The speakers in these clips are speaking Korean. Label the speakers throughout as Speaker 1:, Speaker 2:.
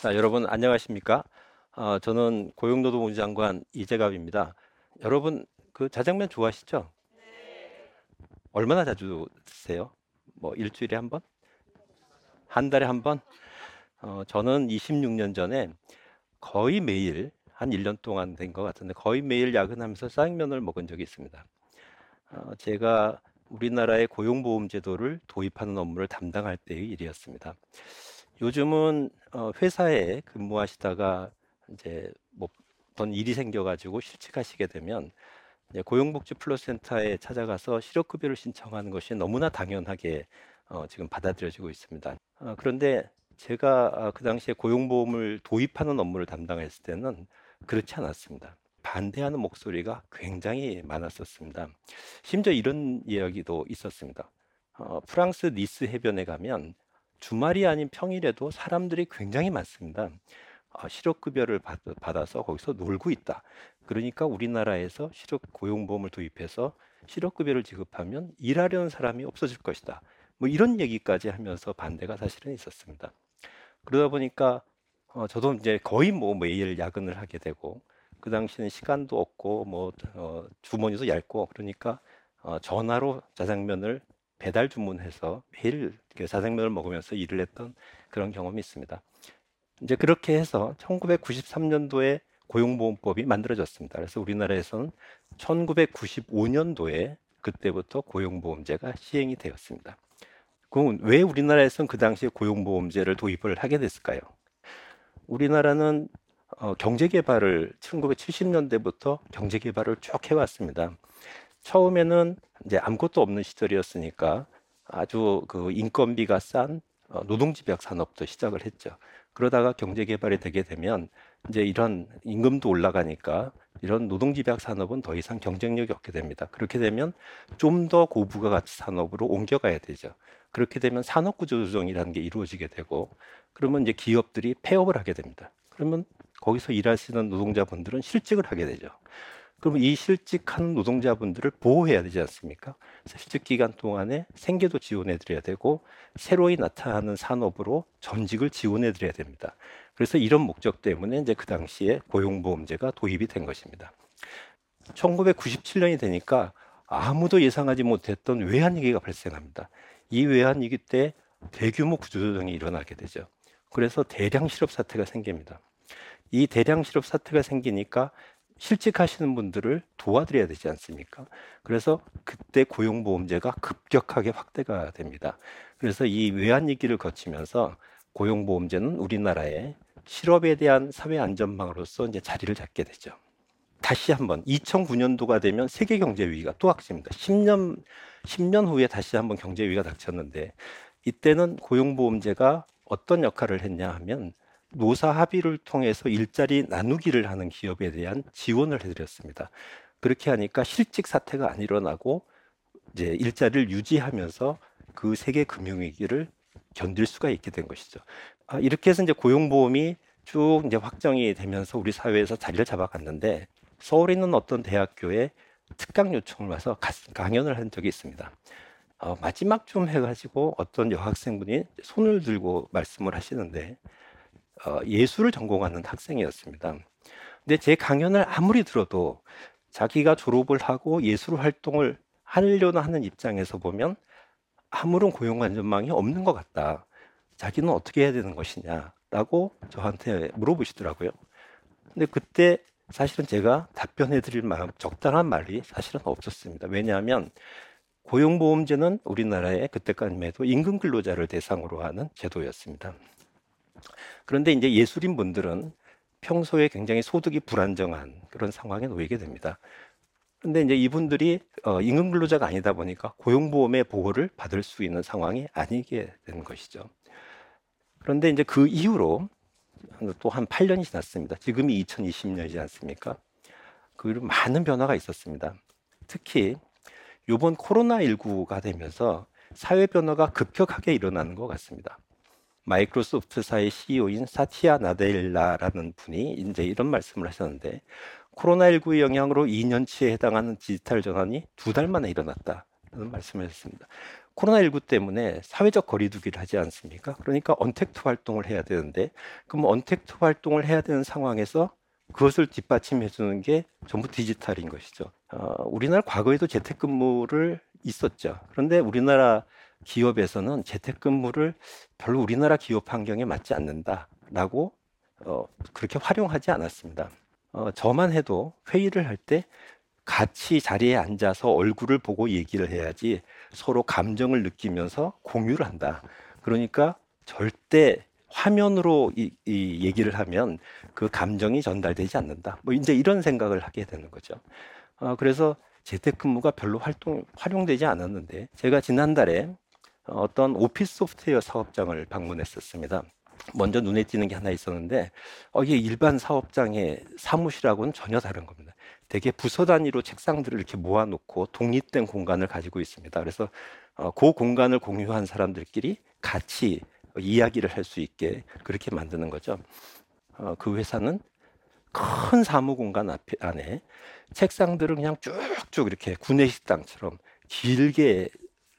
Speaker 1: 자, 여러분 안녕하십니까? 어, 저는 고용노동부 장관 이재갑입니다. 여러분 그 자장면 좋아하시죠? 얼마나 자주 드세요? 뭐 일주일에 한 번? 한 달에 한 번? 어, 저는 26년 전에 거의 매일 한 1년 동안 된 것 같은데 거의 매일 야근하면서 짜장면을 먹은 적이 있습니다. 어, 제가 우리나라의 고용보험제도를 도입하는 업무를 담당할 때의 일이었습니다. 요즘은 어, 회사에 근무하시다가 이제 뭐 어떤 일이 생겨가지고 실직하시게 되면 고용복지 플러스센터에 찾아가서 실업급여를 신청하는 것이 너무나 당연하게 어, 지금 받아들여지고 있습니다. 어, 그런데 제가 아, 그 당시에 고용보험을 도입하는 업무를 담당했을 때는 그렇지 않았습니다. 반대하는 목소리가 굉장히 많았었습니다. 심지어 이런 이야기도 있었습니다. 어, 프랑스 니스 해변에 가면 주말이 아닌 평일에도 사람들이 굉장히 많습니다. 어, 실업급여를 받, 받아서 거기서 놀고 있다. 그러니까 우리나라에서 실업 고용보험을 도입해서 실업급여를 지급하면 일하려는 사람이 없어질 것이다. 뭐 이런 얘기까지 하면서 반대가 사실은 있었습니다. 그러다 보니까 어, 저도 이제 거의 뭐 매일 야근을 하게 되고 그 당시는 시간도 없고 뭐 어, 주머니도 얇고 그러니까 어, 전화로 짜장면을 배달 주문해서 매일 짜장면을 먹으면서 일을 했던 그런 경험이 있습니다. 이제 그렇게 해서 1993년도에 고용보험법이 만들어졌습니다. 그래서 우리나라에서는 1995년도에 그때부터 고용보험제가 시행이 되었습니다. 그럼 왜 우리나라에서는 그 당시에 고용보험제를 도입을 하게 됐을까요? 우리나라는 어, 경제개발을 1970년대부터 경제개발을 쭉 해왔습니다. 처음에는 이제 아무것도 없는 시절이었으니까 아주 그 인건비가 싼 어, 노동집약 산업도 시작을 했죠. 그러다가 경제 개발이 되게 되면 이제 이런 임금도 올라가니까 이런 노동집약 산업은 더 이상 경쟁력이 없게 됩니다. 그렇게 되면 좀 더 고부가 가치 산업으로 옮겨가야 되죠. 그렇게 되면 산업 구조 조정이라는 게 이루어지게 되고 그러면 이제 기업들이 폐업을 하게 됩니다. 그러면 거기서 일하시는 노동자분들은 실직을 하게 되죠. 그러면 이 실직하는 노동자분들을 보호해야 되지 않습니까? 실직 기간 동안에 생계도 지원해 드려야 되고 새로이 나타나는 산업으로 전직을 지원해 드려야 됩니다. 그래서 이런 목적 때문에 이제 그 당시에 고용보험제가 도입이 된 것입니다. 1997년이 되니까 아무도 예상하지 못했던 외환위기가 발생합니다. 이 외환위기 때 대규모 구조조정이 일어나게 되죠. 그래서 대량 실업 사태가 생깁니다. 이 대량 실업 사태가 생기니까 실직하시는 분들을 도와드려야 되지 않습니까? 그래서 그때 고용보험제가 급격하게 확대가 됩니다. 그래서 이 외환위기를 거치면서 고용보험제는 우리나라의 실업에 대한 사회 안전망으로서 이제 자리를 잡게 되죠. 다시 한번 2009년도가 되면 세계 경제 위기가 또 닥칩니다. 10년 10년 후에 다시 한번 경제 위기가 닥쳤는데 이때는 고용보험제가 어떤 역할을 했냐 하면 노사 합의를 통해서 일자리 나누기를 하는 기업에 대한 지원을 해드렸습니다. 그렇게 하니까 실직 사태가 안 일어나고 이제 일자리를 유지하면서 그 세계 금융위기를 견딜 수가 있게 된 것이죠. 아, 이렇게 해서 이제 고용보험이 쭉 이제 확정이 되면서 우리 사회에서 자리를 잡아갔는데 서울에 있는 어떤 대학교에 특강 요청을 와서 강연을 한 적이 있습니다. 어, 마지막쯤 해가지고 어떤 여학생분이 손을 들고 말씀을 하시는데 어, 예술을 전공하는 학생이었습니다. 근데 제 강연을 아무리 들어도 자기가 졸업을 하고 예술 활동을 하려는 하는 입장에서 보면 아무런 고용 안전망이 없는 것 같다. 자기는 어떻게 해야 되는 것이냐라고 저한테 물어보시더라고요. 근데 그때 사실은 제가 답변해 드릴 만한 적당한 말이 사실은 없었습니다. 왜냐하면 고용보험제는 우리나라에 그때까지만 해도 임금 근로자를 대상으로 하는 제도였습니다. 그런데 이제 예술인 분들은 평소에 굉장히 소득이 불안정한 그런 상황에 놓이게 됩니다. 그런데 이제 이분들이 어, 임금 근로자가 아니다 보니까 고용보험의 보호를 받을 수 있는 상황이 아니게 되는 것이죠. 그런데 이제 그 이후로 또 한 8년이 지났습니다. 지금이 2020년이지 않습니까? 그 많은 변화가 있었습니다. 특히 이번 코로나19가 되면서 사회 변화가 급격하게 일어나는 것 같습니다. 마이크로소프트사의 CEO인 사티아 나델라라는 분이 이제 이런 말씀을 하셨는데 코로나19의 영향으로 2년치에 해당하는 디지털 전환이 두 달 만에 일어났다는 말씀을 하셨습니다. 코로나19 때문에 사회적 거리두기를 하지 않습니까? 그러니까 언택트 활동을 해야 되는데 그럼 언택트 활동을 해야 되는 상황에서 그것을 뒷받침해 주는 게 전부 디지털인 것이죠. 어, 우리나라 과거에도 재택근무를 있었죠. 그런데 우리나라 기업에서는 재택근무를 별로 우리나라 기업 환경에 맞지 않는다라고 어, 그렇게 활용하지 않았습니다. 어, 저만 해도 회의를 할 때 같이 자리에 앉아서 얼굴을 보고 얘기를 해야지 서로 감정을 느끼면서 공유를 한다. 그러니까 절대 화면으로 이, 이 얘기를 하면 그 감정이 전달되지 않는다. 뭐 이제 이런 생각을 하게 되는 거죠. 어, 그래서 재택근무가 별로 활동 활용되지 않았는데 제가 지난달에 어떤 오피스 소프트웨어 사업장을 방문했었습니다. 먼저 눈에 띄는 게 하나 있었는데 어, 이게 일반 사업장의 사무실하고는 전혀 다른 겁니다. 되게 부서 단위로 책상들을 이렇게 모아놓고 독립된 공간을 가지고 있습니다. 그래서 어, 그 공간을 공유한 사람들끼리 같이 이야기를 할 수 있게 그렇게 만드는 거죠. 어, 그 회사는 큰 사무 공간 앞에, 안에 책상들을 그냥 쭉쭉 이렇게 구내식당처럼 길게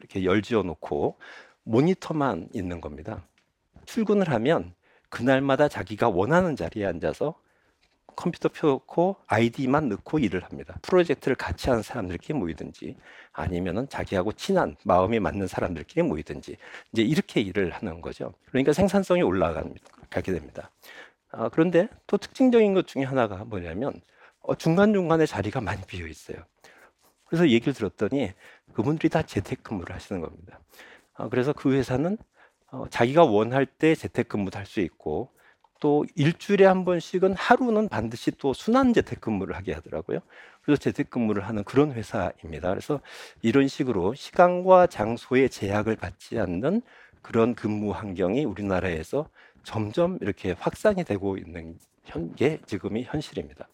Speaker 1: 이렇게 열지어 놓고 모니터만 있는 겁니다. 출근을 하면 그날마다 자기가 원하는 자리에 앉아서 컴퓨터 펴놓고 아이디만 넣고 일을 합니다. 프로젝트를 같이 하는 사람들끼리 모이든지 아니면은 자기하고 친한 마음이 맞는 사람들끼리 모이든지 이제 이렇게 일을 하는 거죠. 그러니까 생산성이 올라가게 됩니다. 아, 그런데 또 특징적인 것 중에 하나가 뭐냐면 어, 중간 중간에 자리가 많이 비어 있어요. 그래서 얘기를 들었더니 그분들이 다 재택근무를 하시는 겁니다. 아, 그래서 그 회사는 어, 자기가 원할 때 재택근무도 할 수 있고 또 일주일에 한 번씩은 하루는 반드시 또 순환 재택근무를 하게 하더라고요. 그래서 재택근무를 하는 그런 회사입니다. 그래서 이런 식으로 시간과 장소의 제약을 받지 않는 그런 근무 환경이 우리나라에서 점점 이렇게 확산이 되고 있는 게 지금이 현실입니다.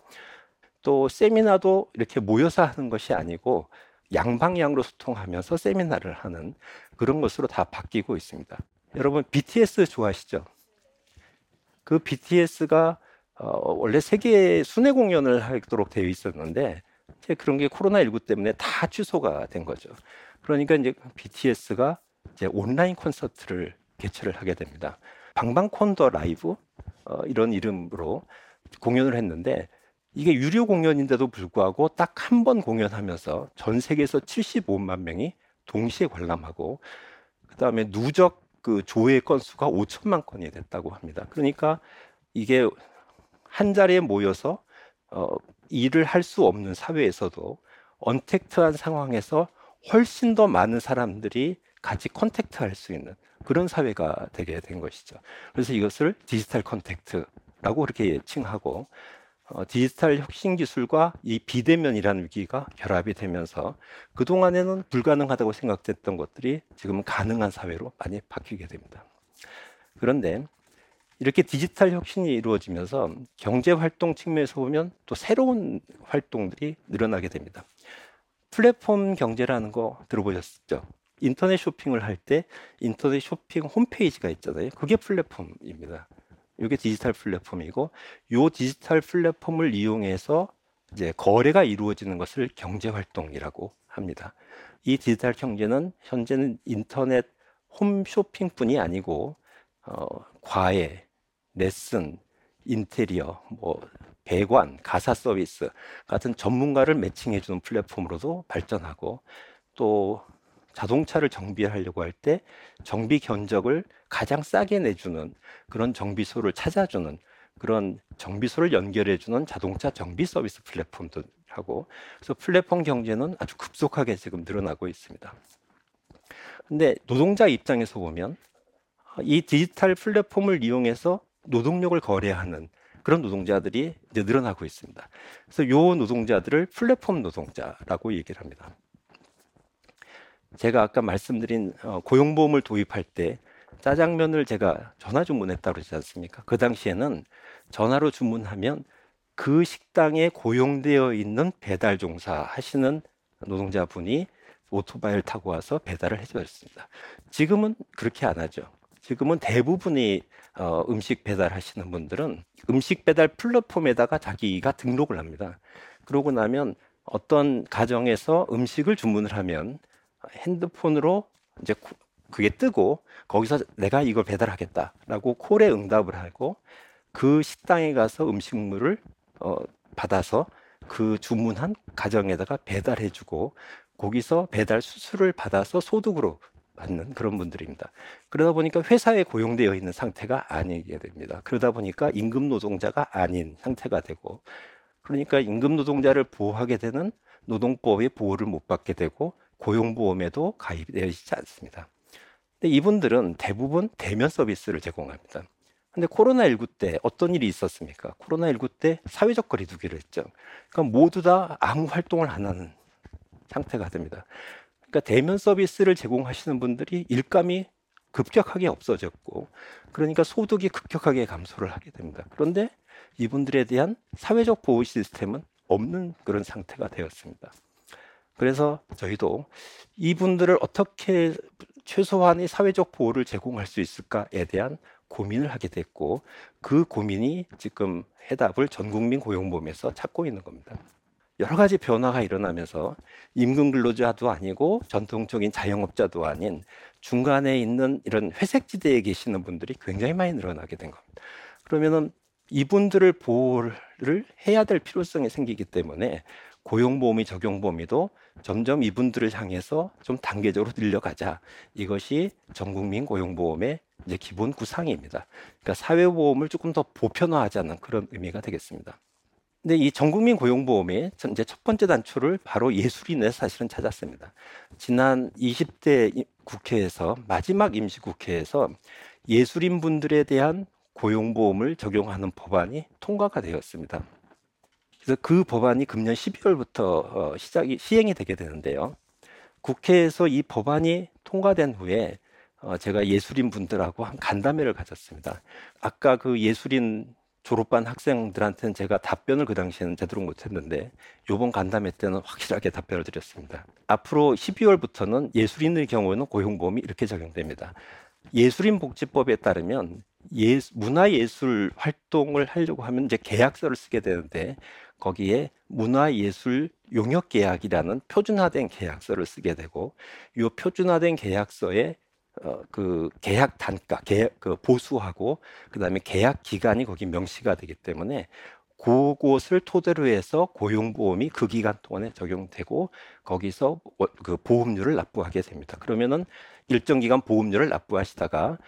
Speaker 1: 또 세미나도 이렇게 모여서 하는 것이 아니고 양방향으로 소통하면서 세미나를 하는 그런 것으로 다 바뀌고 있습니다. 여러분 BTS 좋아하시죠? 그 BTS가 어, 원래 세계 순회 공연을 하도록 되어 있었는데 그런 게 코로나 19 때문에 다 취소가 된 거죠. 그러니까 이제 BTS가 이제 온라인 콘서트를 개최를 하게 됩니다. 방방콘더 라이브 어, 이런 이름으로 공연을 했는데 이게 유료 공연인데도 불구하고 딱 한 번 공연하면서 전 세계에서 75만 명이 동시에 관람하고 그다음에 누적 그 조회 건수가 5천만 건이 됐다고 합니다. 그러니까 이게 한 자리에 모여서 어, 일을 할 수 없는 사회에서도 untact한 상황에서 훨씬 더 많은 사람들이 같이 contact 할 수 있는 그런 사회가 되게 된 것이죠. 그래서 이것을 디지털 contact라고 그렇게 칭하고 어, 디지털 혁신 기술과 이 비대면이라는 위기가 결합이 되면서 그동안에는 불가능하다고 생각됐던 것들이 지금은 가능한 사회로 많이 바뀌게 됩니다. 그런데 이렇게 디지털 혁신이 이루어지면서 경제 활동 측면에서 보면 또 새로운 활동들이 늘어나게 됩니다. 플랫폼 경제라는 거 들어보셨죠? 인터넷 쇼핑을 할 때 인터넷 쇼핑 홈페이지가 있잖아요. 그게 플랫폼입니다. 이게 디지털 플랫폼이고 이 디지털 플랫폼을 이용해서 이제 거래가 이루어지는 것을 경제 활동이라고 합니다. 이 디지털 경제는 현재는 인터넷 홈쇼핑뿐이 아니고 어, 과외, 레슨, 인테리어, 뭐 배관, 가사 서비스 같은 전문가를 매칭해 주는 플랫폼으로도 발전하고 또 자동차를 정비하려고 할 때 정비 견적을 가장 싸게 내주는 그런 정비소를 찾아주는 그런 정비소를 연결해주는 자동차 정비 서비스 플랫폼도 하고 그래서 플랫폼 경제는 아주 급속하게 지금 늘어나고 있습니다. 근데 노동자 입장에서 보면 이 디지털 플랫폼을 이용해서 노동력을 거래하는 그런 노동자들이 이제 늘어나고 있습니다. 그래서 이 노동자들을 플랫폼 노동자라고 얘기를 합니다. 제가 아까 말씀드린 어, 고용보험을 도입할 때 짜장면을 제가 전화 주문했다고 그러지 않습니까? 그 당시에는 전화로 주문하면 그 식당에 고용되어 있는 배달 종사 하시는 노동자분이 오토바이를 타고 와서 배달을 해줬습니다. 지금은 그렇게 안 하죠. 지금은 대부분이 어, 음식 배달하시는 분들은 음식 배달 플랫폼에다가 자기가 등록을 합니다. 그러고 나면 어떤 가정에서 음식을 주문을 하면 핸드폰으로 이제 그게 뜨고 거기서 내가 이걸 배달하겠다라고 콜에 응답을 하고 그 식당에 가서 음식물을 어, 받아서 그 주문한 가정에다가 배달해주고 거기서 배달 수수료를 받아서 소득으로 받는 그런 분들입니다. 그러다 보니까 회사에 고용되어 있는 상태가 아니게 됩니다. 그러다 보니까 임금 노동자가 아닌 상태가 되고 그러니까 임금 노동자를 보호하게 되는 노동법의 보호를 못 받게 되고 고용보험에도 가입되어 있지 않습니다. 근데 이분들은 대부분 대면 서비스를 제공합니다. 근데 코로나19 때 어떤 일이 있었습니까? 코로나19 때 사회적 거리두기를 했죠. 그러니까 모두 다 아무 활동을 안 하는 상태가 됩니다. 그러니까 대면 서비스를 제공하시는 분들이 일감이 급격하게 없어졌고, 그러니까 소득이 급격하게 감소를 하게 됩니다. 그런데 이분들에 대한 사회적 보호 시스템은 없는 그런 상태가 되었습니다. 그래서 저희도 이분들을 어떻게 최소한의 사회적 보호를 제공할 수 있을까에 대한 고민을 하게 됐고 그 고민이 지금 해답을 전국민 고용보험에서 찾고 있는 겁니다. 여러 가지 변화가 일어나면서 임금 근로자도 아니고 전통적인 자영업자도 아닌 중간에 있는 이런 회색지대에 계시는 분들이 굉장히 많이 늘어나게 된 겁니다. 그러면은 이분들을 보호를 해야 될 필요성이 생기기 때문에 고용보험이 적용 범위도 점점 이분들을 향해서 좀 단계적으로 늘려가자. 이것이 전국민 고용보험의 이제 기본 구상입니다. 그러니까 사회보험을 조금 더 보편화하자는 그런 의미가 되겠습니다. 근데 이 전국민 고용보험의 이제 첫 번째 단초를 바로 예술인에 사실은 찾았습니다. 지난 20대 국회에서 마지막 임시국회에서 예술인 분들에 대한 고용보험을 적용하는 법안이 통과가 되었습니다. 그래서 그 법안이 금년 12월부터 어, 시작이 시행이 되게 되는데요. 국회에서 이 법안이 통과된 후에 어, 제가 예술인 분들하고 한 간담회를 가졌습니다. 아까 그 예술인 졸업반 학생들한테는 제가 답변을 그 당시에는 제대로 못했는데 이번 간담회 때는 확실하게 답변을 드렸습니다. 앞으로 12월부터는 예술인의 경우에는 고용보험이 이렇게 적용됩니다. 예술인 복지법에 따르면 예, 문화예술 활동을 하려고 하면 이제 계약서를 쓰게 되는데 거기에 문화예술 용역 계약이라는 표준화된 계약서를 쓰게 되고 이 표준화된 계약서에 어, 그 계약 단가, 계약, 그 보수하고 그다음에 계약 기간이 거기 명시가 되기 때문에 그곳을 토대로 해서 고용보험이 그 기간 동안에 적용되고 거기서 그 보험료를 납부하게 됩니다. 그러면은 일정 기간 보험료를 납부하시다가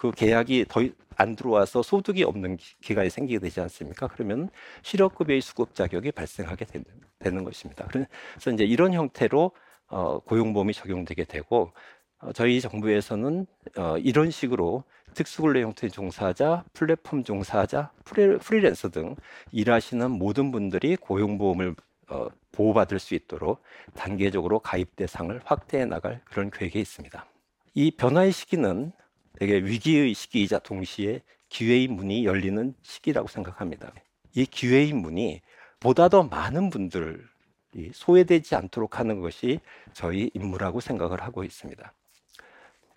Speaker 1: 그 계약이 더 안 들어와서 소득이 없는 기간이 생기게 되지 않습니까? 그러면 실업급여의 수급 자격이 발생하게 되는, 되는 것입니다. 그래서 이제 이런 형태로 어, 고용보험이 적용되게 되고 어, 저희 정부에서는 어, 이런 식으로 특수근로 형태 종사자, 플랫폼 종사자, 프리, 프리랜서 등 일하시는 모든 분들이 고용보험을 어, 보호받을 수 있도록 단계적으로 가입 대상을 확대해 나갈 그런 계획이 있습니다. 이 변화의 시기는 되게 위기의 시기이자 동시에 기회의 문이 열리는 시기라고 생각합니다. 이 기회의 문이 보다 더 많은 분들이 소외되지 않도록 하는 것이 저희 임무라고 생각을 하고 있습니다.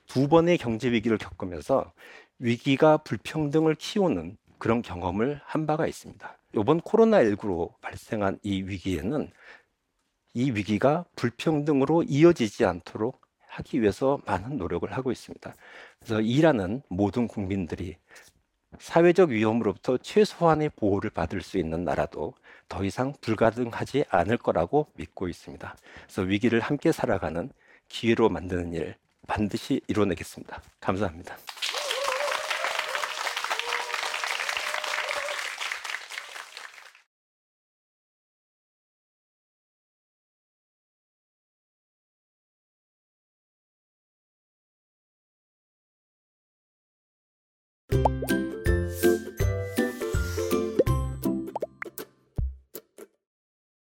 Speaker 1: 두 번의 경제 위기를 겪으면서 위기가 불평등을 키우는 그런 경험을 한 바가 있습니다. 이번 코로나19로 발생한 이 위기에는 이 위기가 불평등으로 이어지지 않도록 하기 위해서 많은 노력을 하고 있습니다. 그래서 일하는 모든 국민들이 사회적 위험으로부터 최소한의 보호를 받을 수 있는 나라도 더 이상 불가능하지 않을 거라고 믿고 있습니다. 그래서 위기를 함께 살아가는 기회로 만드는 일 반드시 이뤄내겠습니다. 감사합니다.